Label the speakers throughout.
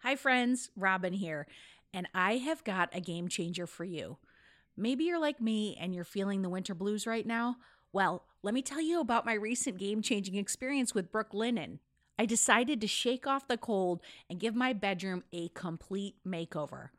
Speaker 1: Hi, friends. Robin here. And I have got a game changer for you. Maybe you're like me and you're feeling the winter blues right now. Well, let me tell you about my recent game changing experience with Brooklinen. I decided to shake off the cold and give my bedroom a complete makeover.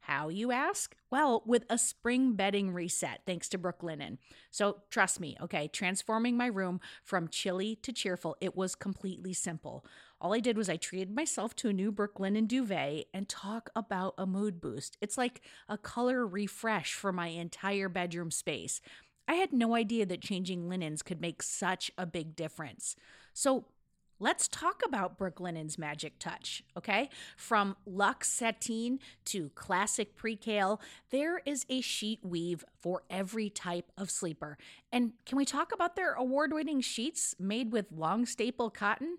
Speaker 1: How, you ask? Well, with a spring bedding reset, thanks to Brooklinen. So trust me, okay, transforming my room from chilly to cheerful, it was completely simple. All I did was I treated myself to a new Brooklinen duvet and talk about a mood boost. It's like a color refresh for my entire bedroom space. I had no idea that changing linens could make such a big difference. So Let's talk about Brooklinen's magic touch, okay? From luxe sateen to classic percale, there is a sheet weave for every type of sleeper. And can we talk about their award winning sheets made with long staple cotton?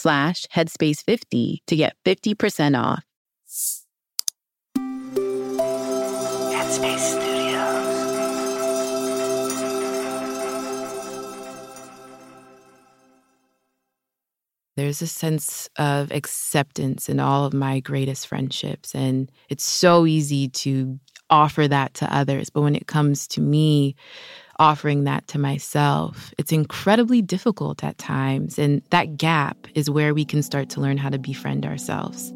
Speaker 2: slash headspace50 to get 50% off.
Speaker 1: Headspace Studios.
Speaker 2: There's a sense of acceptance in all of my greatest friendships. And it's so easy to offer that to others. But when it comes to me, offering that to myself, it's incredibly difficult at times. And that gap is where we can start to learn how to befriend ourselves.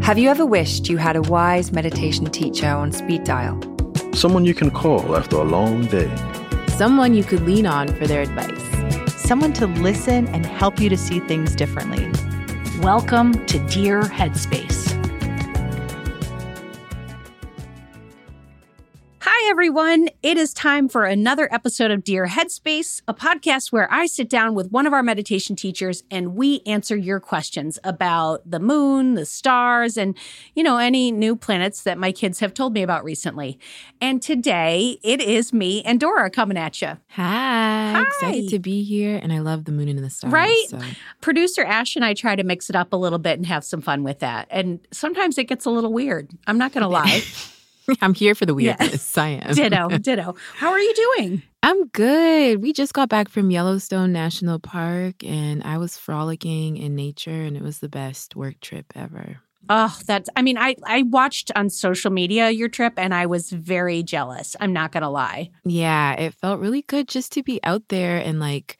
Speaker 3: Have you ever wished you had a wise meditation teacher on speed dial?
Speaker 4: Someone you can call after a long day.
Speaker 2: Someone you could lean on for their advice.
Speaker 5: Someone to listen and help you to see things differently.
Speaker 1: Welcome to Dear Headspace. Hi, everyone. It is time for another episode of Dear Headspace, a podcast where I sit down with one of our meditation teachers and we answer your questions about the moon, the stars, and, you know, any new planets that my kids have told me about recently. And today it is me and Dora coming at you.
Speaker 2: Hi.
Speaker 1: Hi.
Speaker 2: Excited to be here. And I love the moon and the stars.
Speaker 1: Right?
Speaker 2: so-
Speaker 1: Producer Ash and I try to mix it up a little bit and have some fun with that. And sometimes it gets a little weird. I'm not going to lie.
Speaker 2: I'm here for the
Speaker 1: Yeah.
Speaker 2: weirdness. I am.
Speaker 1: ditto, ditto. How are you doing?
Speaker 2: I'm good. We just got back from Yellowstone National Park and I was frolicking in nature and it was the best work trip ever.
Speaker 1: Oh, that's I mean, I I watched on social media your trip and I was very jealous. I'm not going to lie.
Speaker 2: Yeah, it felt really good just to be out there and like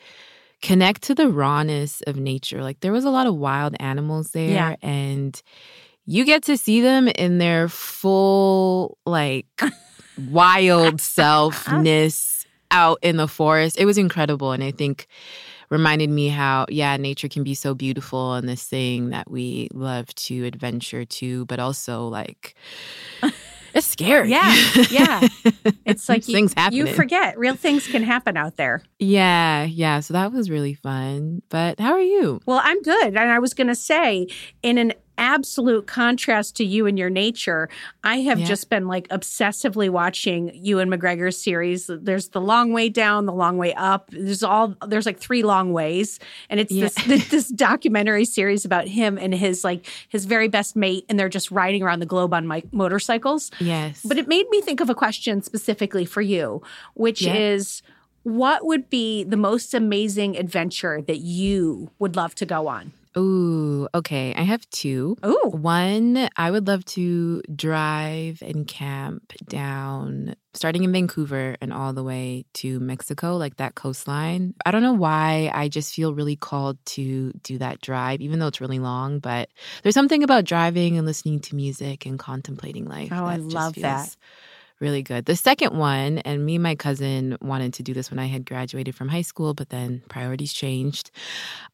Speaker 2: connect to the rawness of nature. Like there was a lot of wild animals there
Speaker 1: Yeah.
Speaker 2: and you get to see them in their full like wild selfness out in the forest. It was incredible and I think reminded me how yeah, nature can be so beautiful and this thing that we love to adventure to, but also like It's scary.
Speaker 1: Yeah, yeah. It's like you,
Speaker 2: things
Speaker 1: you forget real things can happen out there.
Speaker 2: Yeah, yeah. So that was really fun. But how are you?
Speaker 1: Well, I'm good. And I was going to say, in an absolute contrast to you and your nature, I have
Speaker 2: Yeah.
Speaker 1: just been like obsessively watching Ewan McGregor's series. There's the long way down, the long way up. There's all there's like three long ways, and it's
Speaker 2: Yeah.
Speaker 1: this this documentary series about him and his like his very best mate, and they're just riding around the globe on mi- motorcycles.
Speaker 2: Yes.
Speaker 1: But it made me think of a question specifically for you, which
Speaker 2: Yeah.
Speaker 1: is what would be the most amazing adventure that you would love to go on?
Speaker 2: Ooh, okay. I have two.
Speaker 1: Ooh.
Speaker 2: One, I would love to drive and camp down, starting in Vancouver and all the way to Mexico, like that coastline. I don't know why I just feel really called to do that drive, even though it's really long. But there's something about driving and listening to music and contemplating life.
Speaker 1: Oh, I love that.
Speaker 2: Really good. The second one, and me and my cousin wanted to do this when I had graduated from high school, but then priorities changed.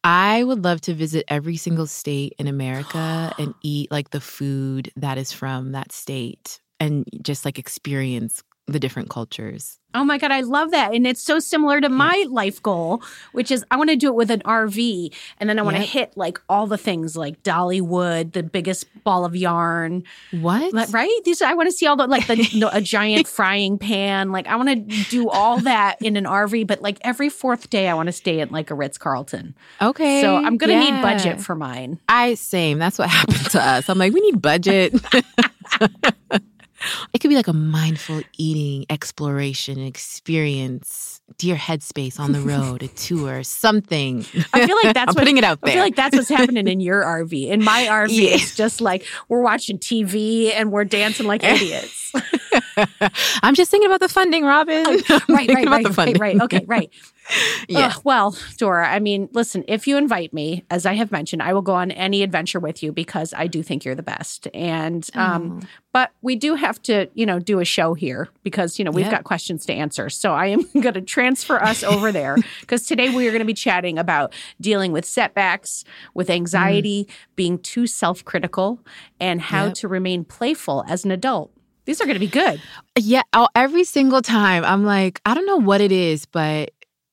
Speaker 2: I would love to visit every single state in America and eat like the food that is from that state and just like experience the different cultures.
Speaker 1: Oh my God, I love that. And it's so similar to my life goal, which is I want to do it with an RV. And then I want to
Speaker 2: Yep.
Speaker 1: hit like all the things like Dollywood, the biggest ball of yarn,
Speaker 2: What?
Speaker 1: right? These I want to see all the like the a giant frying pan. Like I want to do all that in an RV, but like every fourth day I want to stay at like a Ritz Carlton.
Speaker 2: Okay.
Speaker 1: So I'm gonna need budget for mine.
Speaker 2: I same. That's what happened to us. I'm like, we need budget. it could be like a mindful eating exploration experience, dear headspace on the road, a tour, something.
Speaker 1: I feel like that's
Speaker 2: I'm
Speaker 1: what-
Speaker 2: putting it out there.
Speaker 1: I feel like that's what's happening in your RV. In my RV,
Speaker 2: Yeah.
Speaker 1: it's just like we're watching TV and we're dancing like idiots.
Speaker 2: I'm just thinking about the funding, Robin.
Speaker 1: Right, right, right, right, right. Okay, right.
Speaker 2: yeah.
Speaker 1: Ugh, well, Dora, I mean, listen, if you invite me, as I have mentioned, I will go on any adventure with you because I do think you're the best. And um, but we do have to, you know, do a show here because you know we've
Speaker 2: Yeah.
Speaker 1: got questions to answer. So I am going to transfer us over there because today we are going to be chatting about dealing with setbacks, with anxiety, being too self-critical, and how
Speaker 2: Yep.
Speaker 1: to remain playful as an adult. These are going to be good.
Speaker 2: Yeah, oh, every single time I'm like, I don't know what it is, but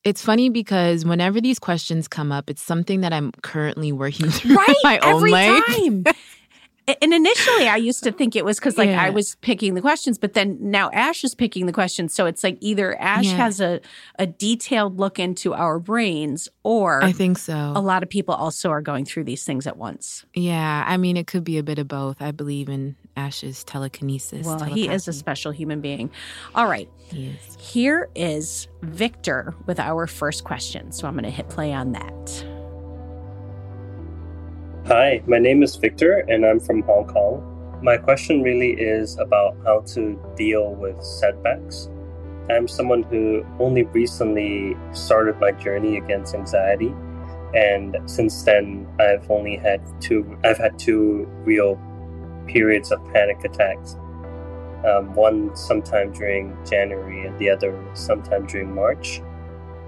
Speaker 2: it's funny because whenever these questions come up, it's something that I'm currently working through
Speaker 1: right
Speaker 2: in my own
Speaker 1: every
Speaker 2: life.
Speaker 1: And initially, I used to think it was because like I was picking the questions, but then now Ash is picking the questions. So it's like either Ash
Speaker 2: Yeah.
Speaker 1: has a a detailed look into our brains, or
Speaker 2: I think so.
Speaker 1: a lot of people also are going through these things at once.
Speaker 2: Yeah, I mean, it could be a bit of both. I believe in Ash's telekinesis.
Speaker 1: Well, he is a special human being. All right,
Speaker 2: He is.
Speaker 1: here is Victor with our first question. So I'm going to hit play on that.
Speaker 6: Hi, my name is Victor and I'm from Hong Kong. My question really is about how to deal with setbacks. I'm someone who only recently started my journey against anxiety and since then I've only had two I've had two real periods of panic attacks. Um, one sometime during January and the other sometime during March.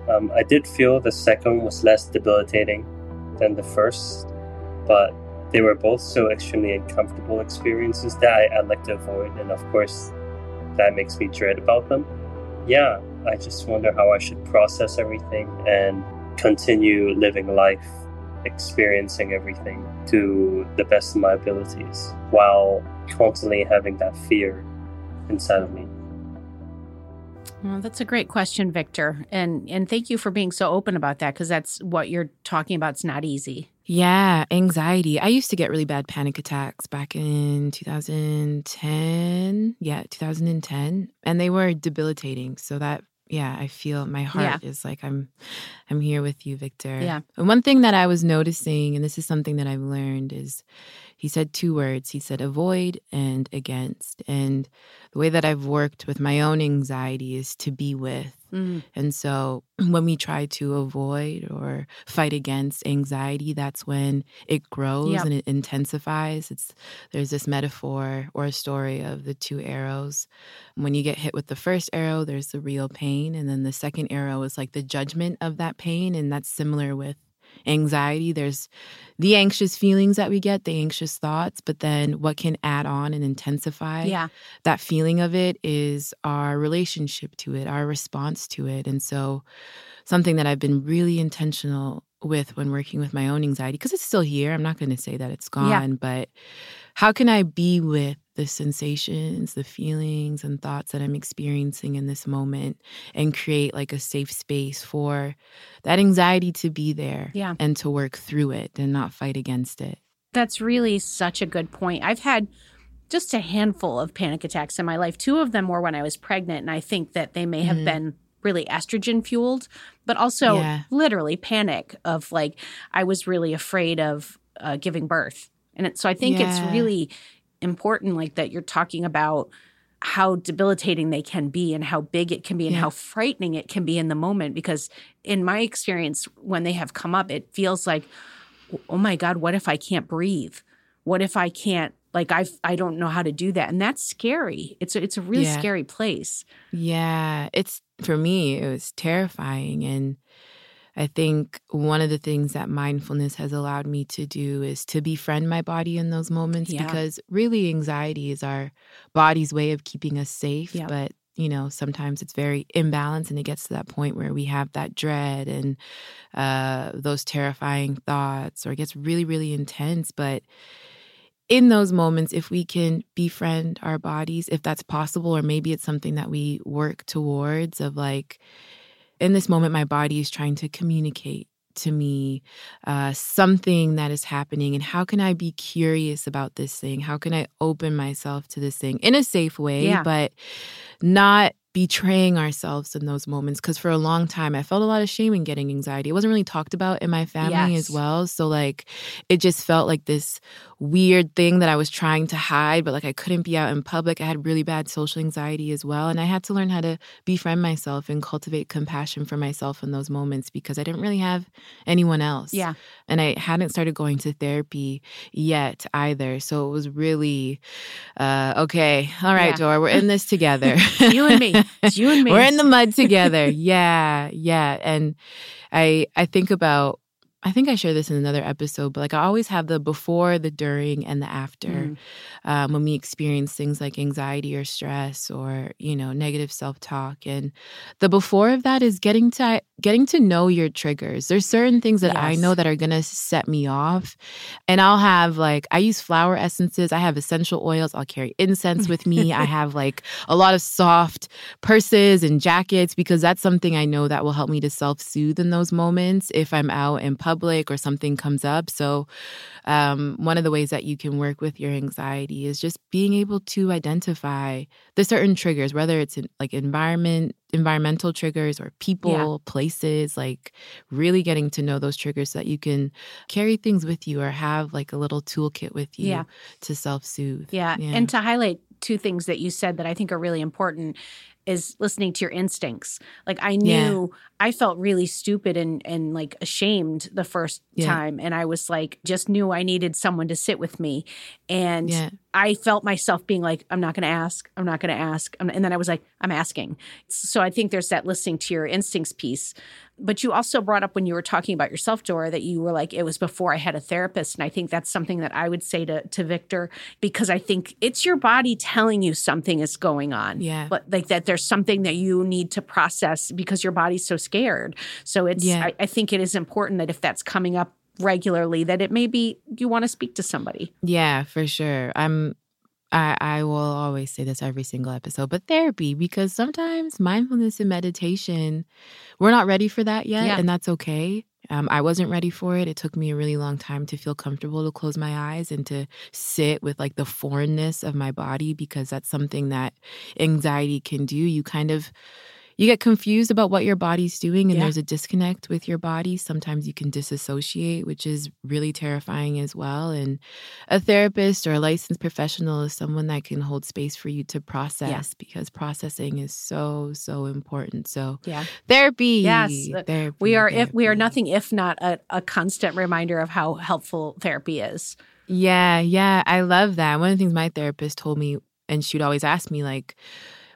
Speaker 6: Um, I did feel the second was less debilitating than the first, but they were both so extremely uncomfortable experiences that I, I like to avoid, and of course, that makes me dread about them. Yeah, I just wonder how I should process everything and continue living life, experiencing everything to the best of my abilities, while constantly having that fear inside of me.
Speaker 1: Well, that's a great question, Victor, and and thank you for being so open about that because that's what you're talking about. It's not easy.
Speaker 2: Yeah, anxiety. I used to get really bad panic attacks back in 2010. Yeah, 2010. And they were debilitating. So that yeah, I feel my heart is like I'm I'm here with you, Victor.
Speaker 1: Yeah.
Speaker 2: And one thing that I was noticing and this is something that I've learned is he said two words. He said avoid and against. And the way that I've worked with my own anxiety is to be with
Speaker 1: Mm.
Speaker 2: and so when we try to avoid or fight against anxiety, that's when it grows
Speaker 1: Yep.
Speaker 2: and it intensifies. It's there's this metaphor or a story of the two arrows. When you get hit with the first arrow, there's the real pain, and then the second arrow is like the judgment of that pain, and that's similar with anxiety. There's the anxious feelings that we get, the anxious thoughts, but then what can add on and intensify
Speaker 1: Yeah.
Speaker 2: that feeling of it is our relationship to it, our response to it. And so, something that I've been really intentional with when working with my own anxiety, because it's still here. I'm not going to say that it's gone,
Speaker 1: Yeah.
Speaker 2: but how can I be with the sensations, the feelings, and thoughts that I'm experiencing in this moment and create like a safe space for that anxiety to be there
Speaker 1: Yeah.
Speaker 2: and to work through it and not fight against it?
Speaker 1: That's really such a good point. I've had just a handful of panic attacks in my life. Two of them were when I was pregnant, and I think that they may have
Speaker 2: Mhm.
Speaker 1: been really estrogen fueled, but also
Speaker 2: Yeah.
Speaker 1: literally panic of like I was really afraid of uh, giving birth, and it, so I think it's really important, like that you're talking about how debilitating they can be and how big it can be and
Speaker 2: Yeah.
Speaker 1: how frightening it can be in the moment because in my experience when they have come up it feels like oh my god what if i can't breathe what if i can't like i i don't know how to do that and that's scary it's a, it's a really
Speaker 2: Yeah.
Speaker 1: scary place
Speaker 2: Yeah, it's for me, it was terrifying. And I think one of the things that mindfulness has allowed me to do is to befriend my body in those moments
Speaker 1: Yeah.
Speaker 2: because really anxiety is our body's way of keeping us safe.
Speaker 1: Yep.
Speaker 2: But, you know, sometimes it's very imbalanced and it gets to that point where we have that dread and uh, those terrifying thoughts or it gets really, really intense. But in those moments, if we can befriend our bodies, if that's possible, or maybe it's something that we work towards, of like, in this moment, my body is trying to communicate to me uh, something that is happening, and how can I be curious about this thing? How can I open myself to this thing in a safe way,
Speaker 1: Yeah.
Speaker 2: but not betraying ourselves in those moments because for a long time i felt a lot of shame in getting anxiety it wasn't really talked about in my family
Speaker 1: Yes.
Speaker 2: as well so like it just felt like this weird thing that I was trying to hide, but like I couldn't be out in public. I had really bad social anxiety as well. And I had to learn how to befriend myself and cultivate compassion for myself in those moments because I didn't really have anyone else.
Speaker 1: yeah
Speaker 2: And I hadn't started going to therapy yet either. So it was really, uh, okay, all right,
Speaker 1: Yeah.
Speaker 2: Dora, we're in this together.
Speaker 1: You and me it's you and me
Speaker 2: We're in the mud together. yeah, yeah. And I I think about I think I shared this in another episode, but like I always have the before, the during, and the after
Speaker 1: Mm.
Speaker 2: um, when we experience things like anxiety or stress or you know negative self talk. And the before of that is getting to getting to know your triggers. There's certain things that I know that are gonna set me off, and I'll have like I use flower essences. I have essential oils. I'll carry incense with me. I have like a lot of soft purses and jackets because that's something I know that will help me to self soothe in those moments if I'm out in public or something comes up. So, um, one of the ways that you can work with your anxiety is just being able to identify the certain triggers, whether it's in, like environment, environmental triggers or people, places, like really getting to know those triggers so that you can carry things with you or have like a little toolkit with you
Speaker 1: Yeah.
Speaker 2: to self soothe.
Speaker 1: Yeah. And to highlight two things that you said that I think are really important is listening to your instincts. Like I knew I felt really stupid and and like ashamed the first
Speaker 2: Yeah.
Speaker 1: time and I was like just knew I needed someone to sit with me and
Speaker 2: Yeah.
Speaker 1: I felt myself being like I'm not going to ask. I'm not going to ask. Um, and then I was like I'm asking. So I think there's that listening to your instincts piece. But you also brought up when you were talking about yourself, Dora, that you were like, it was before I had a therapist. And I think that's something that I would say to, to Victor, because I think it's your body telling you something is going on.
Speaker 2: Yeah.
Speaker 1: But like that there's something that you need to process because your body's so scared. So it's,
Speaker 2: Yeah.
Speaker 1: I, I think it is important that if that's coming up regularly, that it may be you want to speak to somebody.
Speaker 2: Yeah, for sure. I'm I I will always say this every single episode, but therapy because sometimes mindfulness and meditation we're not ready for that yet
Speaker 1: Yeah.
Speaker 2: and that's okay. Um, I wasn't ready for it. It took me a really long time to feel comfortable to close my eyes and to sit with like the foreignness of my body because that's something that anxiety can do. You kind of you get confused about what your body's doing and
Speaker 1: Yeah.
Speaker 2: there's a disconnect with your body. Sometimes you can disassociate, which is really terrifying as well. And a therapist or a licensed professional is someone that can hold space for you to process because processing is so, so important. So
Speaker 1: Yeah.
Speaker 2: therapy.
Speaker 1: Yes.
Speaker 2: Therapy.
Speaker 1: We are if we are nothing if not a, a constant reminder of how helpful therapy is.
Speaker 2: Yeah, yeah. I love that. One of the things my therapist told me, and she would always ask me, like,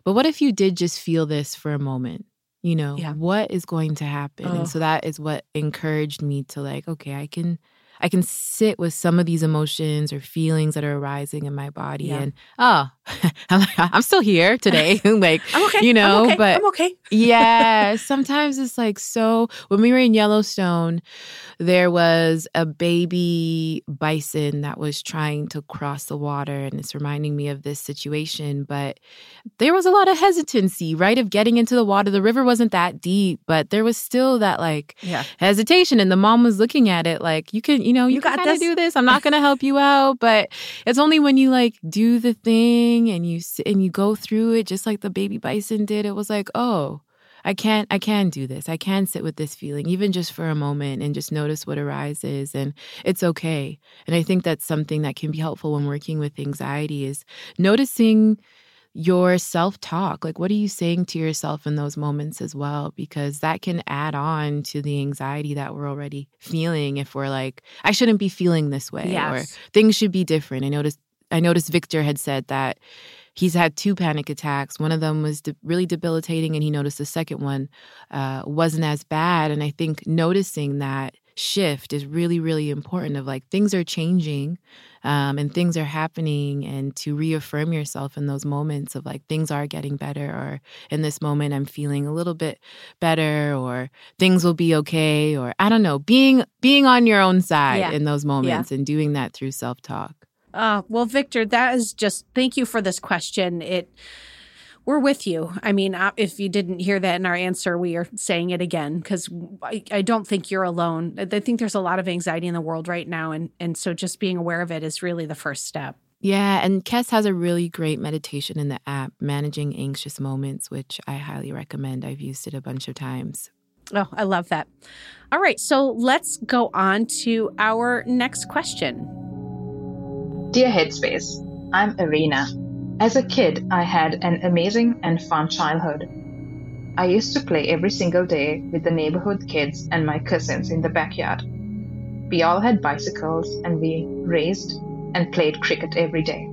Speaker 2: but what if you did just feel this for a moment? You know,
Speaker 1: Yeah.
Speaker 2: what is going to happen?
Speaker 1: Oh.
Speaker 2: And so that is what encouraged me to like, okay, I can I can sit with some of these emotions or feelings that are arising in my body
Speaker 1: Yeah.
Speaker 2: and oh, I'm I'm still here today. like
Speaker 1: I'm okay.
Speaker 2: you know,
Speaker 1: I'm okay.
Speaker 2: but
Speaker 1: I'm okay.
Speaker 2: yeah, sometimes it's like so. When we were in Yellowstone, there was a baby bison that was trying to cross the water, and it's reminding me of this situation. But there was a lot of hesitancy, right, of getting into the water. The river wasn't that deep, but there was still that like
Speaker 1: Yeah.
Speaker 2: hesitation. And the mom was looking at it like, you can, you know, you,
Speaker 1: You got
Speaker 2: kinda do this. I'm not going to help you out. But it's only when you like do the thing and you sit and you go through it, just like the baby bison did. It was like, oh, I can't, I can do this. I can sit with this feeling, even just for a moment and just notice what arises. And it's okay. And I think that's something that can be helpful when working with anxiety is noticing your self talk. Like, what are you saying to yourself in those moments as well? Because that can add on to the anxiety that we're already feeling if we're like, I shouldn't be feeling this way or things should be different. I noticed, I noticed Victor had said that he's had two panic attacks. One of them was de- really debilitating, and he noticed the second one uh, wasn't as bad. And I think noticing that shift is really, really important of like things are changing um, and things are happening, and to reaffirm yourself in those moments of like things are getting better, or in this moment, I'm feeling a little bit better, or things will be okay, or I don't know, being being on your own side
Speaker 1: Yeah.
Speaker 2: in those moments and doing that through self talk.
Speaker 1: Uh, well, Victor, that is just thank you for this question. It we're with you. I mean, uh, if you didn't hear that in our answer, we are saying it again because I, I don't think you're alone. I think there's a lot of anxiety in the world right now, and and so just being aware of it is really the first step.
Speaker 2: Yeah, and Kes has a really great meditation in the app, Managing Anxious Moments, which I highly recommend. I've used it a bunch of times.
Speaker 1: Oh, I love that. All right, so let's go on to our next question.
Speaker 7: Dear Headspace, I'm Arena. As a kid, I had an amazing and fun childhood. I used to play every single day with the neighborhood kids and my cousins in the backyard. We all had bicycles and we raced and played cricket every day.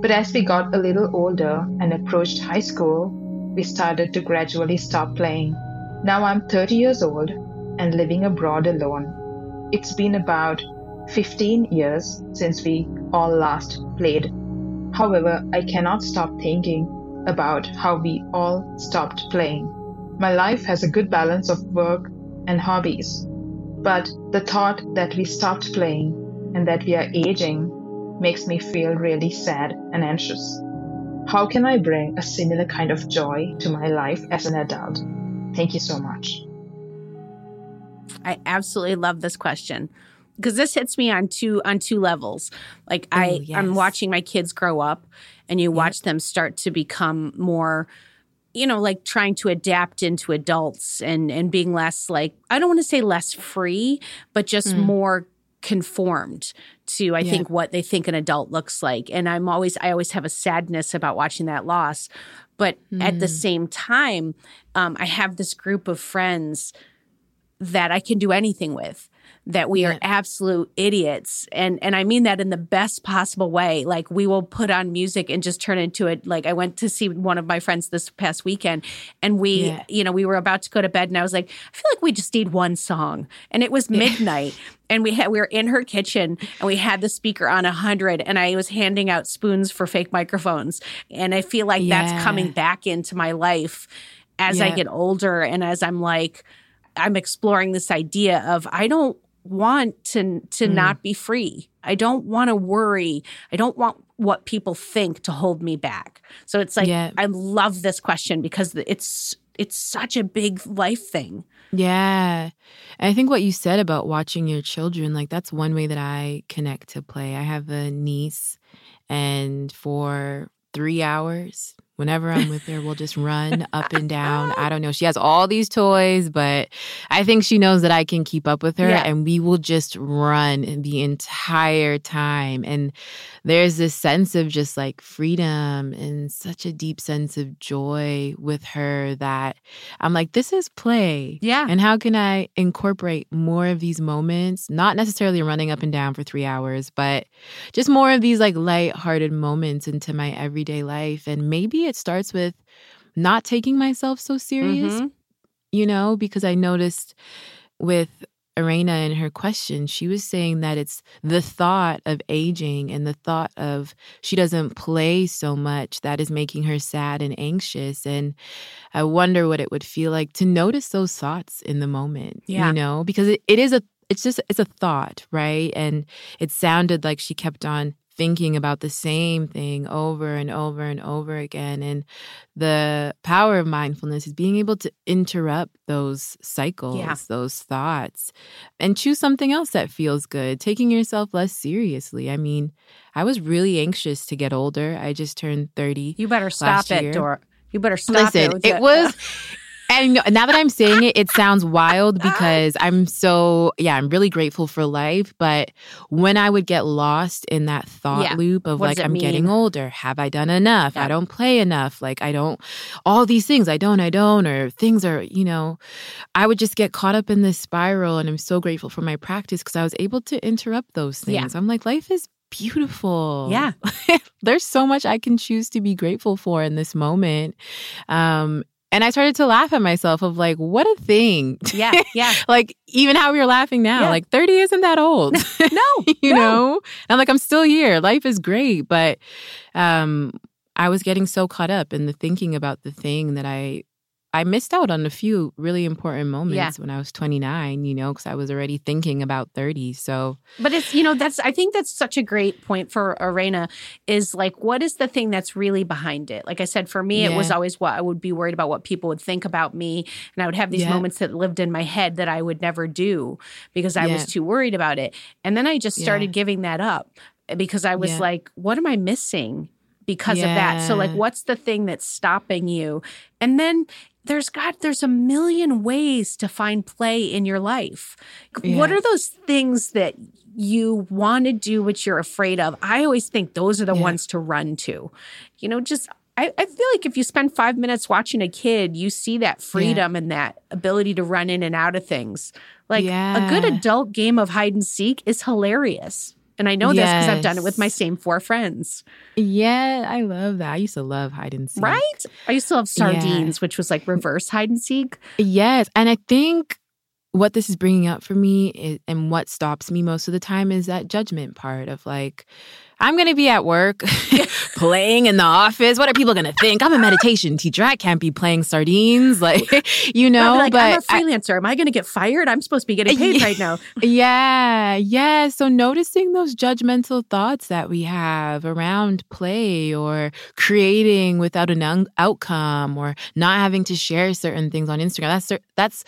Speaker 7: But as we got a little older and approached high school, we started to gradually stop playing. Now I'm 30 years old and living abroad alone. It's been about 15 years since we all last played. However, I cannot stop thinking about how we all stopped playing. My life has a good balance of work and hobbies, but the thought that we stopped playing and that we are aging makes me feel really sad and anxious. How can I bring a similar kind of joy to my life as an adult? Thank you so much.
Speaker 1: I absolutely love this question because this hits me on two on two levels. Like I
Speaker 2: Ooh,
Speaker 1: I'm watching my kids grow up and you watch them start to become more you know like trying to adapt into adults and and being less like I don't want to say less free but just
Speaker 2: Mm.
Speaker 1: more conformed to I
Speaker 2: Yeah.
Speaker 1: think what they think an adult looks like and I'm always I always have a sadness about watching that loss but at the
Speaker 2: Mm.
Speaker 1: same time um, I have this group of friends that I can do anything with that we are absolute idiots. And and I mean that in the best possible way. Like we will put on music and just turn into it. Like I went to see one of my friends this past weekend and we
Speaker 2: Yeah.
Speaker 1: you know we were about to go to bed and I was like I feel like we just need one song. And it was midnight and we had we were in her kitchen and we had the speaker on a 100 and I was handing out spoons for fake microphones. And I feel like
Speaker 2: Yeah.
Speaker 1: that's coming back into my life as I get older and as I'm like I'm exploring this idea of I don't want to to
Speaker 2: Mm.
Speaker 1: not be free. I don't want to worry. I don't want what people think to hold me back. So it's like
Speaker 2: Yeah.
Speaker 1: I love this question because it's it's such a big life thing.
Speaker 2: Yeah. And I think what you said about watching your children, like that's one way that I connect to play. I have a niece, and for three hours, whenever I'm with her, we'll just run up and down. I don't know. She has all these toys, but I think she knows that I can keep up with her,
Speaker 1: Yeah.
Speaker 2: and we will just run the entire time. And there's this sense of just like freedom and such a deep sense of joy with her that I'm like, this is play.
Speaker 1: Yeah.
Speaker 2: And how can I incorporate more of these moments? Not necessarily running up and down for three hours, but just more of these like light-hearted moments into my everyday life. And maybe it starts with not taking myself so serious.
Speaker 1: Mhm.
Speaker 2: you know, because I noticed with Arena in her question, she was saying that it's the thought of aging and the thought of she doesn't play so much that is making her sad and anxious. And I wonder what it would feel like to notice those thoughts in the moment,
Speaker 1: Yeah.
Speaker 2: you know, because it, it is a, it's just, it's a thought, right? And it sounded like she kept on thinking about the same thing over and over and over again. And the power of mindfulness is being able to interrupt those cycles, those thoughts, and choose something else that feels good, taking yourself less seriously. I mean, I was really anxious to get older. I just turned 30.
Speaker 1: You better stop it. Dora. You better stop
Speaker 2: Listen,
Speaker 1: it.
Speaker 2: it was. And now that I'm saying it, it sounds wild because I'm so, yeah, I'm really grateful for life. But when I would get lost in that thought
Speaker 1: Yeah.
Speaker 2: loop of
Speaker 1: What
Speaker 2: like, I'm getting older. Have I done enough?
Speaker 1: Yeah.
Speaker 2: I don't play enough. Like, I don't, all these things, I don't, I don't, or things are, you know, I would just get caught up in this spiral. And I'm so grateful for my practice because I was able to interrupt those
Speaker 1: Yeah.
Speaker 2: things. I'm like, life is beautiful.
Speaker 1: Yeah.
Speaker 2: There's so much I can choose to be grateful for in this moment. Um, and I started to laugh at myself of like, what a thing.
Speaker 1: yeah, yeah.
Speaker 2: like even how we are laughing now,
Speaker 1: Yeah.
Speaker 2: like 30 isn't that old.
Speaker 1: No,
Speaker 2: you
Speaker 1: no.
Speaker 2: know? And I'm like, I'm still here. Life is great. But um I was getting so caught up in the thinking about the thing that I I missed out on a few really important moments when I was 29, you know, because I was already thinking about 30. So
Speaker 1: But it's you know that's I think that's such a great point for Arena is like what is the thing that's really behind it? Like I said, for me, it was always what I would be worried about what people would think about me, and I would have these
Speaker 2: Yeah.
Speaker 1: moments that lived in my head that I would never do because I
Speaker 2: Yeah.
Speaker 1: was too worried about it. And then I just
Speaker 2: Yeah.
Speaker 1: started giving that up because I was
Speaker 2: Yeah.
Speaker 1: like, what am I missing? Because of that. So like what's the thing that's stopping you? And then there's God, there's a million ways to find play in your life. What are those things that you want to do but you're afraid of? I always think those are the
Speaker 2: Yeah.
Speaker 1: ones to run to. You know, just I, I feel like if you spend five minutes watching a kid, you see that freedom and that ability to run in and out of things. Like a good adult game of hide and seek is hilarious. And I know this because I've done it with my same four friends.
Speaker 2: yeah, I love that. I used to love hide and seek.
Speaker 1: Right? I used to love sardines, which was like reverse hide and seek.
Speaker 2: Yes. And I think what this is bringing up for me is, and what stops me most of the time is that judgment part of like, I'm going to be at work playing in the office. What are people going to think? I'm a meditation teacher. I can't be playing sardines. Like, you know,
Speaker 1: like,
Speaker 2: but
Speaker 1: I'm a freelancer. Am I going to get fired? I'm supposed to be getting paid
Speaker 2: Yeah.
Speaker 1: right now.
Speaker 2: yeah, yeah. So noticing those judgmental thoughts that we have around play or creating without an un- outcome or not having to share certain things on Instagram. That's that's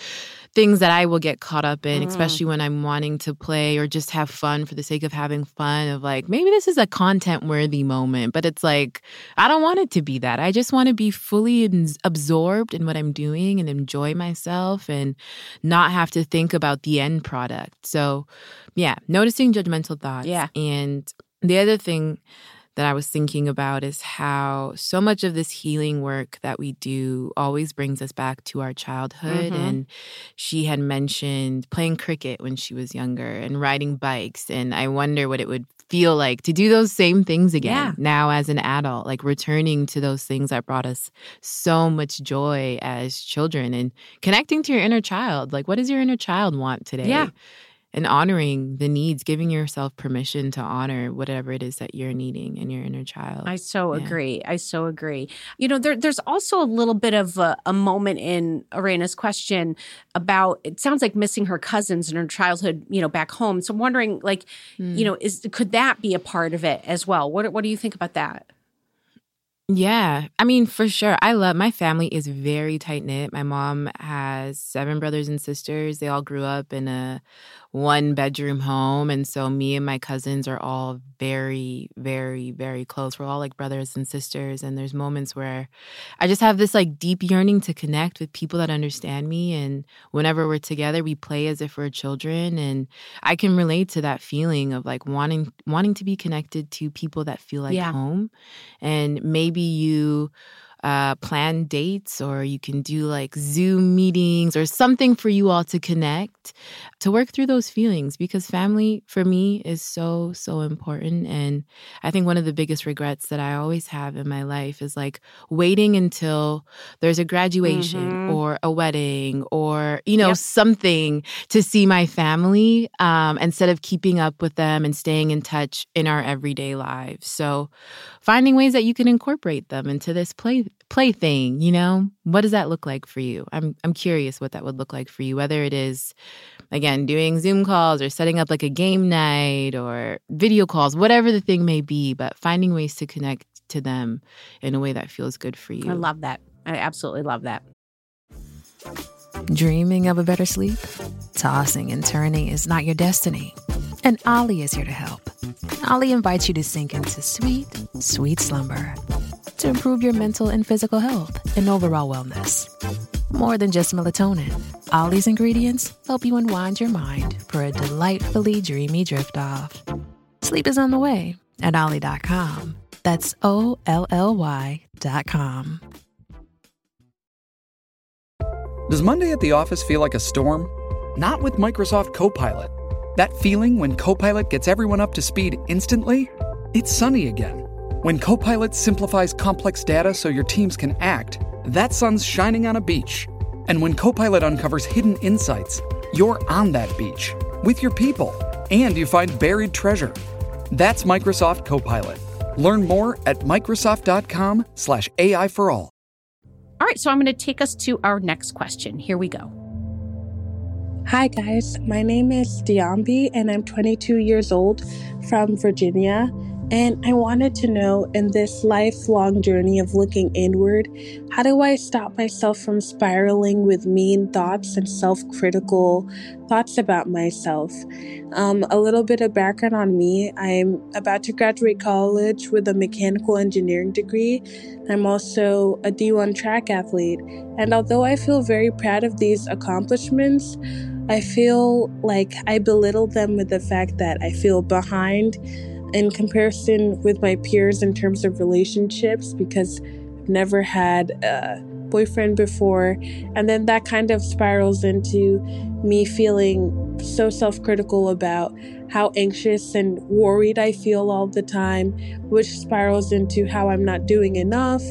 Speaker 2: things that I will get caught up in,
Speaker 1: Mm.
Speaker 2: especially when I'm wanting to play or just have fun for the sake of having fun. Of like maybe this is a content worthy moment, but it's like I don't want it to be that. I just want to be fully in- absorbed in what I'm doing and enjoy myself and not have to think about the end product. So, yeah, noticing judgmental thoughts.
Speaker 1: Yeah.
Speaker 2: And the other thing that I was thinking about is how so much of this healing work that we do always brings us back to our childhood.
Speaker 1: Mhm.
Speaker 2: And she had mentioned playing cricket when she was younger and riding bikes. And I wonder what it would feel like to do those same things again
Speaker 1: Yeah.
Speaker 2: now as an adult, like returning to those things that brought us so much joy as children and connecting to your inner child. Like, what does your inner child want today?
Speaker 1: Yeah.
Speaker 2: And honoring the needs, giving yourself permission to honor whatever it is that you're needing in your inner child.
Speaker 1: I so
Speaker 2: Yeah.
Speaker 1: agree. I so agree. You know, there, there's also a little bit of a, a moment in Arena's question about it sounds like missing her cousins in her childhood, you know, back home. So I'm wondering, like,
Speaker 2: Mm.
Speaker 1: you know, is could that be a part of it as well? What what do you think about that?
Speaker 2: Yeah, I mean, for sure. I love my family is very tight knit. My mom has seven brothers and sisters. They all grew up in a one bedroom home. And so me and my cousins are all very, very, very close. We're all like brothers and sisters. And there's moments where I just have this like deep yearning to connect with people that understand me. And whenever we're together, we play as if we're children. And I can relate to that feeling of like wanting wanting to be connected to people that feel like
Speaker 1: Yeah.
Speaker 2: home and maybe you uh, plan dates or you can do like Zoom meetings or something for you all to connect to work through those feelings because family for me is so, so important. And I think one of the biggest regrets that I always have in my life is like waiting until there's a graduation mm-hmm. or a wedding or, you know, yep. something to see my family um, instead of keeping up with them and staying in touch in our everyday lives. So finding ways that you can incorporate them into this play play thing, you know? What does that look like for you? I'm I'm curious what that would look like for you, whether it is again doing Zoom calls or setting up like a game night or video calls, whatever the thing may be, but finding ways to connect to them in a way that feels good for you.
Speaker 1: I love that. I absolutely love that.
Speaker 8: Dreaming of a better sleep? Tossing and turning is not your destiny. And Olly is here to help. Olly invites you to sink into sweet, sweet slumber to improve your mental and physical health and overall wellness. More than just melatonin, Olly's ingredients help you unwind your mind for a delightfully dreamy drift off. Sleep is on the way at Olly.com. That's O L L Y.com.
Speaker 9: Does Monday at the office feel like a storm? Not with Microsoft Copilot. That feeling when Copilot gets everyone up to speed instantly? It's sunny again. When Copilot simplifies complex data so your teams can act, that sun's shining on a beach. And when Copilot uncovers hidden insights, you're on that beach with your people and you find buried treasure. That's Microsoft Copilot. Learn more at Microsoft.com/slash AI for all.
Speaker 1: All right, so I'm going to take us to our next question. Here we go.
Speaker 10: Hi, guys. My name is Diambi, and I'm 22 years old from Virginia. And I wanted to know in this lifelong journey of looking inward, how do I stop myself from spiraling with mean thoughts and self critical thoughts about myself? Um, a little bit of background on me I'm about to graduate college with a mechanical engineering degree. I'm also a D1 track athlete. And although I feel very proud of these accomplishments, I feel like I belittle them with the fact that I feel behind in comparison with my peers in terms of relationships because I've never had a boyfriend before. And then that kind of spirals into me feeling so self critical about how anxious and worried I feel all the time, which spirals into how I'm not doing enough.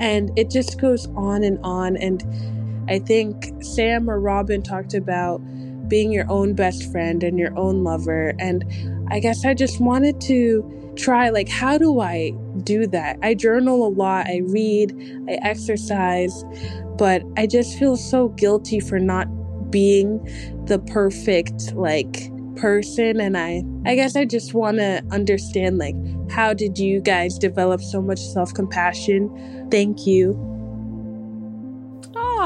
Speaker 10: And it just goes on and on. And I think Sam or Robin talked about being your own best friend and your own lover. And I guess I just wanted to try, like, how do I do that? I journal a lot, I read, I exercise, but I just feel so guilty for not being the perfect, like, person and i i guess i just want to understand like how did you guys develop so much self-compassion thank you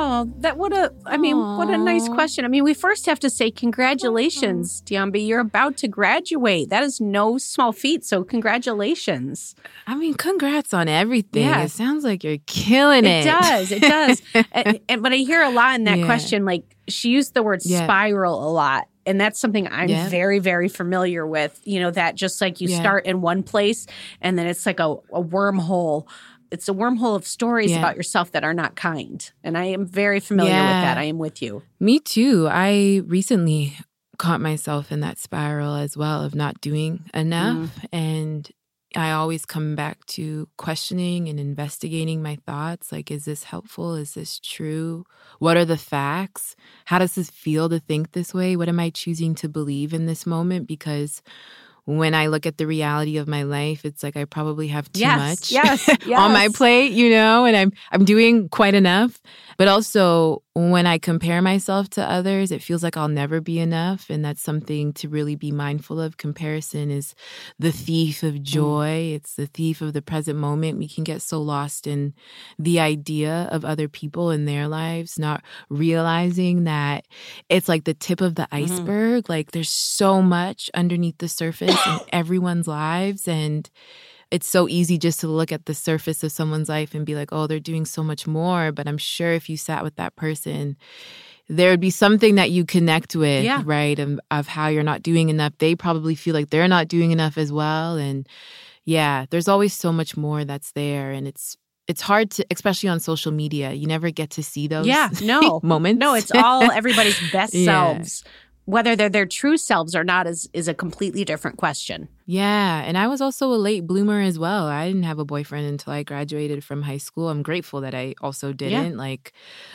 Speaker 1: Oh, that what a I mean, Aww. what a nice question. I mean, we first have to say congratulations, mm-hmm. Diambi. You're about to graduate. That is no small feat. So congratulations.
Speaker 2: I mean, congrats on everything. Yeah. It sounds like you're killing it.
Speaker 1: It does. It does. and, and, but I hear a lot in that yeah. question. Like she used the word yeah. spiral a lot. And that's something I'm yeah. very, very familiar with. You know, that just like you start in one place and then it's like a, a wormhole it's a wormhole of stories yeah. about yourself that are not kind. And I am very familiar yeah. with that. I am with you.
Speaker 2: Me too. I recently caught myself in that spiral as well of not doing enough. Mm. And I always come back to questioning and investigating my thoughts. Like, is this helpful? Is this true? What are the facts? How does this feel to think this way? What am I choosing to believe in this moment? Because when I look at the reality of my life, it's like I probably have too
Speaker 1: yes,
Speaker 2: much
Speaker 1: yes, yes.
Speaker 2: on my plate, you know, and I'm I'm doing quite enough. But also when I compare myself to others, it feels like I'll never be enough. And that's something to really be mindful of. Comparison is the thief of mm. joy, it's the thief of the present moment. We can get so lost in the idea of other people in their lives, not realizing that it's like the tip of the mm-hmm. iceberg. Mm-hmm. Like there's so much underneath the surface in everyone's lives. And it's so easy just to look at the surface of someone's life and be like, oh, they're doing so much more. But I'm sure if you sat with that person, there would be something that you connect with, yeah. right? Of, of how you're not doing enough. They probably feel like they're not doing enough as well. And yeah, there's always so much more that's there. And it's it's hard to especially on social media you never get to see those
Speaker 1: yeah no
Speaker 2: moments
Speaker 1: no it's all everybody's best
Speaker 2: Yeah.
Speaker 1: selves whether they're their true selves or not is is a completely different question
Speaker 2: Yeah, and I was also a late bloomer as well. I didn't have a boyfriend until I graduated from high school. I'm grateful that I also didn't. Like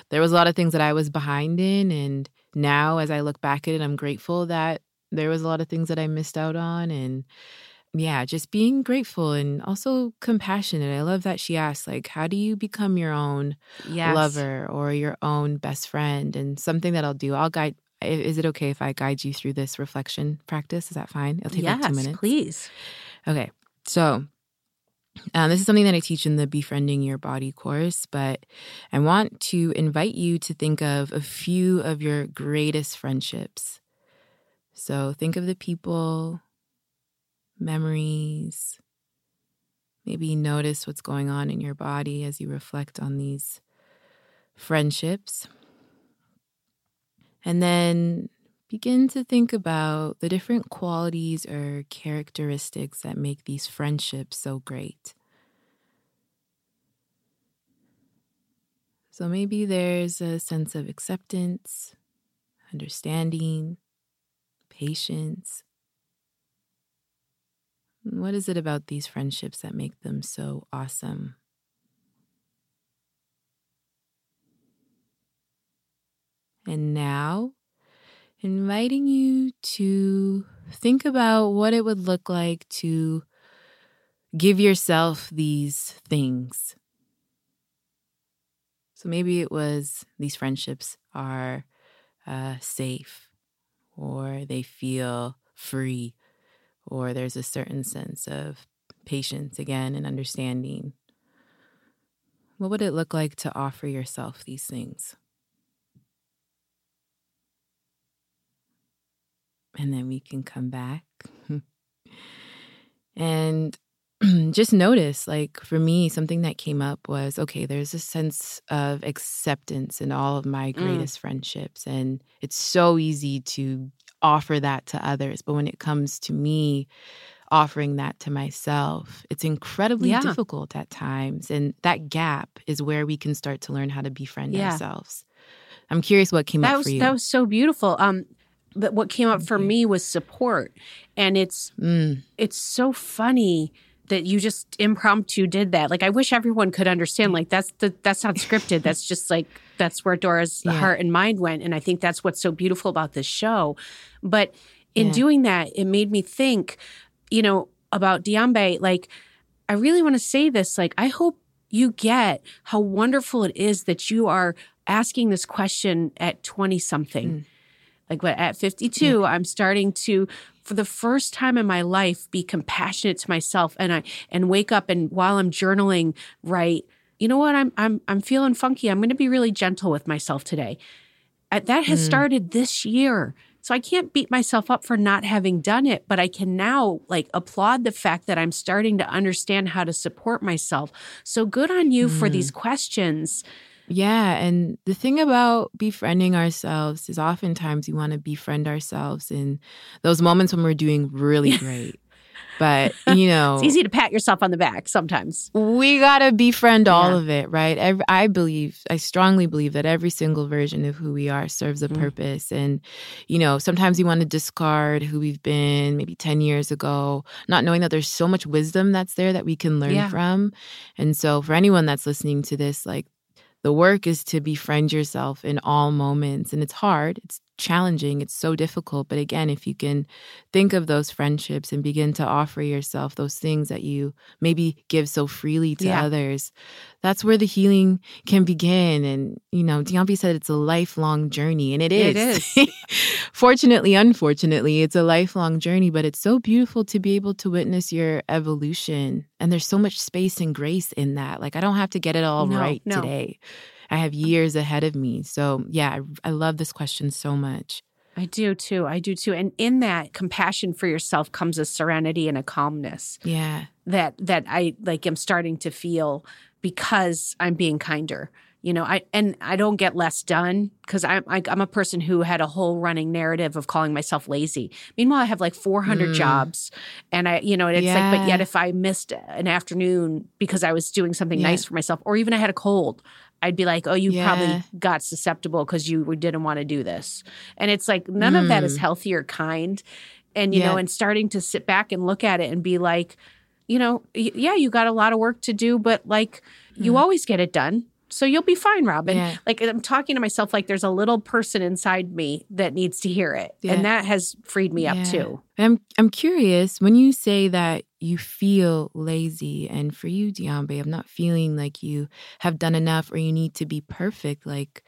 Speaker 2: there was a lot of things that I was behind in and now as I look back at it, I'm grateful that there was a lot of things that I missed out on and yeah, just being grateful and also compassionate. I love that she asked like how do you become your own
Speaker 1: yes
Speaker 2: lover or your own best friend and something that I'll do. I'll guide is it okay if I guide you through this reflection practice? Is that fine? It'll take
Speaker 1: yes
Speaker 2: like two minutes.
Speaker 1: please
Speaker 2: Okay. So, um, this is something that I teach in the Befriending Your Body course, but I want to invite you to think of a few of your greatest friendships. So, think of the people, memories. Maybe notice what's going on in your body as you reflect on these friendships. And then begin to think about the different qualities or characteristics that make these friendships so great. So maybe there's a sense of acceptance, understanding, patience. What is it about these friendships that make them so awesome? And now, inviting you to think about what it would look like to give yourself these things. So maybe it was these friendships are uh, safe, or they feel free, or there's a certain sense of patience again and understanding. What would it look like to offer yourself these things? And then we can come back. and just notice, like for me, something that came up was okay, there's a sense of acceptance in all of my
Speaker 1: Mm.
Speaker 2: greatest friendships. And it's so easy to offer that to others. But when it comes to me, offering that to myself, it's incredibly
Speaker 1: Yeah.
Speaker 2: difficult at times. And that gap is where we can start to learn how to befriend
Speaker 1: Yeah.
Speaker 2: ourselves. I'm curious what came
Speaker 1: that
Speaker 2: up
Speaker 1: was
Speaker 2: for you.
Speaker 1: that was so beautiful um but what came up for me was support. And it's
Speaker 2: Mm.
Speaker 1: it's so funny that you just impromptu did that. Like i wish everyone could understand like that's the that's not scripted. That's just like that's where dora's
Speaker 2: Yeah.
Speaker 1: heart and mind went. And i think that's what's so beautiful about this show. But in
Speaker 2: Yeah.
Speaker 1: doing that it made me think you know about diambe. Like i really want to say this like i hope you get how wonderful it is that you are asking this question at 20 something like what at 52 i'm starting to for the first time in my life be compassionate to myself and i and wake up and while i'm journaling write you know what? I'm i'm i'm feeling funky. I'm going to be really gentle with myself today. That has
Speaker 2: Mm.
Speaker 1: started this year. So i can't beat myself up for not having done it but i can now like applaud the fact that i'm starting to understand how to support myself. So good on you for
Speaker 2: Mm.
Speaker 1: these questions
Speaker 2: Yeah. And the thing about befriending ourselves is oftentimes we want to befriend ourselves in those moments when we're doing really great. But, you know,
Speaker 1: it's easy to pat yourself on the back sometimes
Speaker 2: we got to befriend all
Speaker 1: Yeah.
Speaker 2: of it, right? Every, I believe, I strongly believe that every single version of who we are serves a
Speaker 1: Mm.
Speaker 2: purpose. And, you know, sometimes we want to discard who we've been maybe 10 years ago, not knowing that there's so much wisdom that's there that we can learn
Speaker 1: Yeah.
Speaker 2: from. And so, for anyone that's listening to this, like, the work is to befriend yourself in all moments. And it's hard, it's challenging, it's so difficult. But again, if you can think of those friendships and begin to offer yourself those things that you maybe give so freely to
Speaker 1: Yeah.
Speaker 2: others, that's where the healing can begin. And, you know, Diambi said it's a lifelong journey, and it is.
Speaker 1: It is.
Speaker 2: Fortunately, unfortunately, it's a lifelong journey, but it's so beautiful to be able to witness your evolution. And there's so much space and grace in that. Like, I don't have to get it all right
Speaker 1: No, no.
Speaker 2: today. I have years ahead of me. So, yeah, I, I love this question so much.
Speaker 1: I do too. I do too. And in that compassion for yourself comes a serenity and a calmness
Speaker 2: Yeah.
Speaker 1: that that I like am starting to feel because I'm being kinder you know i and i don't get less done because I'm, I, i'm a person who had a whole running narrative of calling myself lazy meanwhile i have like 400
Speaker 2: Mm.
Speaker 1: jobs and i you know and it's like but yet if i missed an afternoon because i was doing something
Speaker 2: Yeah.
Speaker 1: nice for myself or even i had a cold i'd be like oh you
Speaker 2: Yeah.
Speaker 1: probably got susceptible because you didn't want to do this and it's like none of that is
Speaker 2: Mm.
Speaker 1: healthy or kind and you know and starting to sit back and look at it and be like you know y- yeah you got a lot of work to do but like you always get it done so you'll be fine robin
Speaker 2: Mm. Yeah.
Speaker 1: like i'm talking to myself like there's a little person inside me that needs to hear it
Speaker 2: Yeah.
Speaker 1: and that has freed me up too
Speaker 2: I'm I'm curious when you say that you feel lazy, and for you, Diambe, I'm not feeling like you have done enough or you need to be perfect. Like,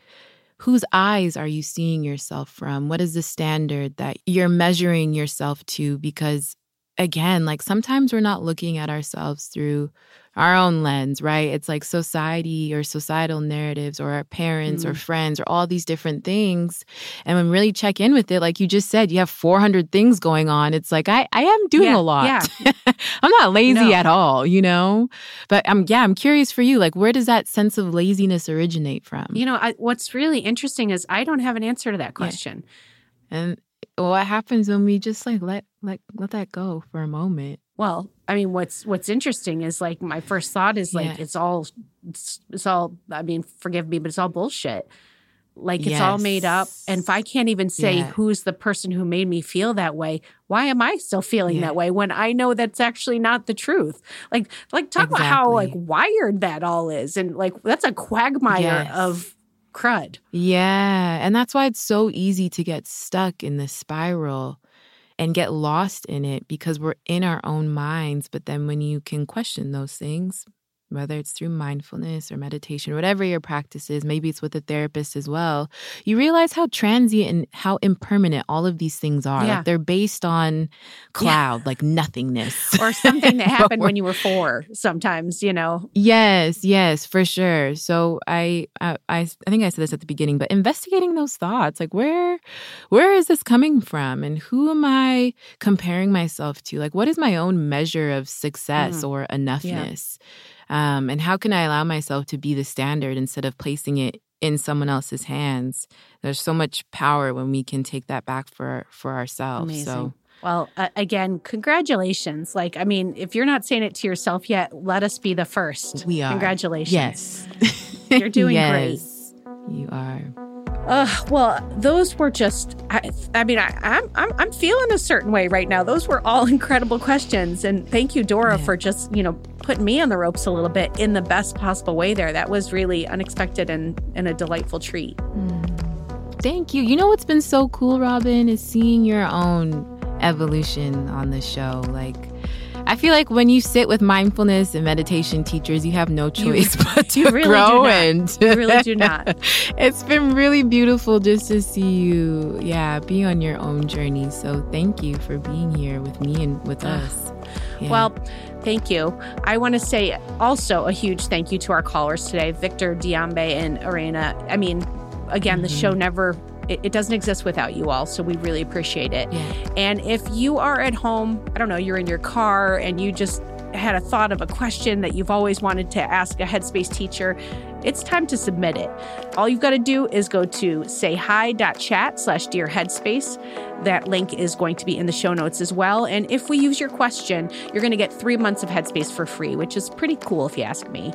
Speaker 2: whose eyes are you seeing yourself from? What is the standard that you're measuring yourself to? Because again, like sometimes we're not looking at ourselves through our own lens, right? It's like society or societal narratives or our parents or
Speaker 1: Mm.
Speaker 2: friends or all these different things. And when we really check in with it, like you just said, you have 400 things going on. It's like, I, I am doing
Speaker 1: Yeah,
Speaker 2: a lot.
Speaker 1: yeah.
Speaker 2: I'm not lazy
Speaker 1: No.
Speaker 2: at all, you know? But I'm, yeah, I'm curious for you. Like, where does that sense of laziness originate from?
Speaker 1: you know I, what's really interesting is i don't have an answer to that question
Speaker 2: And what happens when we just like let, let, let that go for a moment?
Speaker 1: Well, I mean, what's what's interesting is like my first thought is like
Speaker 2: Yeah.
Speaker 1: it's all it's, it's all. I mean, forgive me, but it's all bullshit. Like it's all made up. And if I can't even say
Speaker 2: Yeah.
Speaker 1: who's the person who made me feel that way, why am I still feeling
Speaker 2: Yeah.
Speaker 1: that way when I know that's actually not the truth? Like, like talk about how like wired that all is, and like that's a quagmire
Speaker 2: Yes.
Speaker 1: of crud.
Speaker 2: Yeah. And that's why it's so easy to get stuck in the spiral and get lost in it because we're in our own minds. But then when you can question those things, whether it's through mindfulness or meditation, whatever your practice is, maybe it's with a therapist as well, you realize how transient and how impermanent all of these things are.
Speaker 1: Yeah.
Speaker 2: Like they're based on cloud, like nothingness.
Speaker 1: Or something that happened when you were four. Sometimes, you know,
Speaker 2: Yes, yes, for sure. So I, I, I think I said this at the beginning, but investigating those thoughts, like where, where is this coming from, and who am I comparing myself to? Like, what is my own measure of success
Speaker 1: Mm.
Speaker 2: or enoughness? Um, and how can I allow myself to be the standard instead of placing it in someone else's hands? There's so much power when we can take that back for for ourselves.
Speaker 1: Amazing.
Speaker 2: So
Speaker 1: Well, uh, again, congratulations. Like, I mean, if you're not saying it to yourself yet, let us be the first.
Speaker 2: we are.
Speaker 1: Congratulations.
Speaker 2: Yes,
Speaker 1: You're doing great.
Speaker 2: You are.
Speaker 1: Uh, well, those were just, I, I mean, I, I'm, I'm, I'm feeling a certain way right now. Those were all incredible questions. And thank you, Dora,
Speaker 2: Yeah.
Speaker 1: for just, you know, putting me on the ropes a little bit in the best possible way there. That was really unexpected and, and a delightful treat.
Speaker 2: Thank you. You know what's been so cool, Robin, is seeing your own evolution on the show. Like, I feel like when you sit with mindfulness and meditation teachers, you have no choice but to
Speaker 1: you really
Speaker 2: grow and
Speaker 1: You really do not.
Speaker 2: it's been really beautiful just to see you, yeah, be on your own journey. So thank you for being here with me and with us. Yeah.
Speaker 1: Well, thank you. I want to say also a huge thank you to our callers today, Victor, Diambe, and Arena. I mean, again, the
Speaker 2: Mm-hmm.
Speaker 1: show never. It, it doesn't exist without you all, so we really appreciate it.
Speaker 2: Yeah.
Speaker 1: And if you are at home, I don't know, you're in your car and you just had a thought of a question that you've always wanted to ask a Headspace teacher, it's time to submit it. All you've got to do is go to sayhi.chat slash dear headspace. That link is going to be in the show notes as well. And if we use your question, you're going to get three months of Headspace for free, which is pretty cool if you ask me.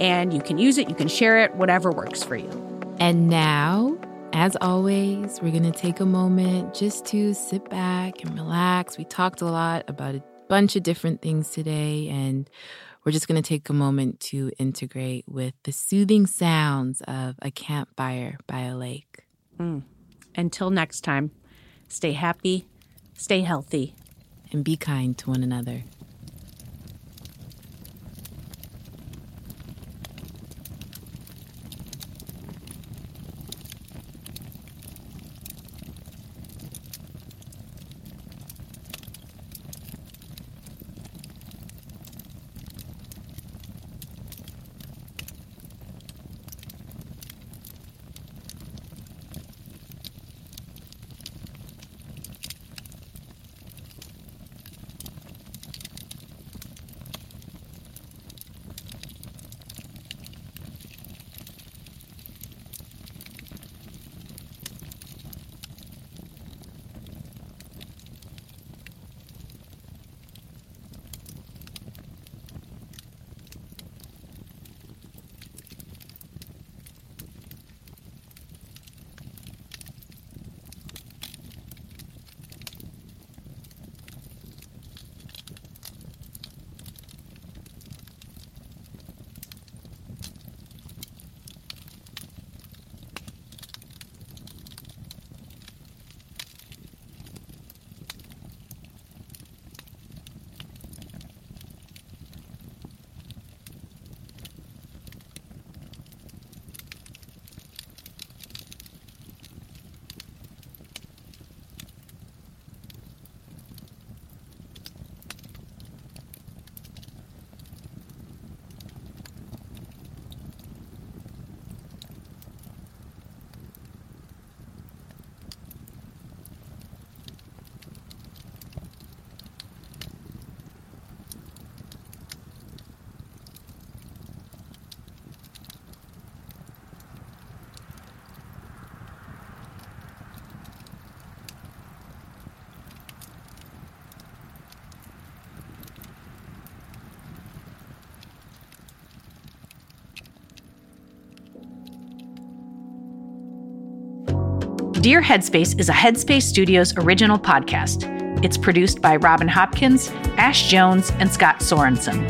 Speaker 1: And you can use it, you can share it, whatever works for you.
Speaker 2: And now, as always, we're going to take a moment just to sit back and relax. We talked a lot about a bunch of different things today, and we're just going to take a moment to integrate with the soothing sounds of a campfire by a lake. Mm.
Speaker 1: Until next time, stay happy, stay healthy.
Speaker 2: And be kind to one another.
Speaker 5: Dear Headspace is a Headspace Studios original podcast. It's produced by Robin Hopkins, Ash Jones, and Scott Sorensen.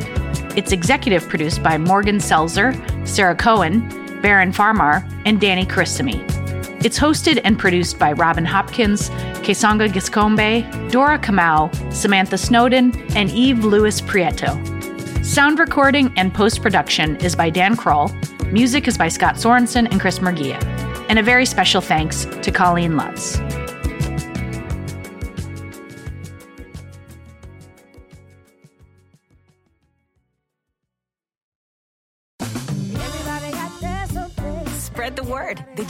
Speaker 5: It's executive produced by Morgan Selzer, Sarah Cohen, Baron Farmar, and Danny Carissimi. It's hosted and produced by Robin Hopkins, Kessonga Giscombe, Dora Kamau, Samantha Snowden, and Eve Lewis Prieto. Sound recording and post production is by Dan Kroll. Music is by Scott Sorensen and Chris Murgia. And a very special thanks to Colleen Lutz.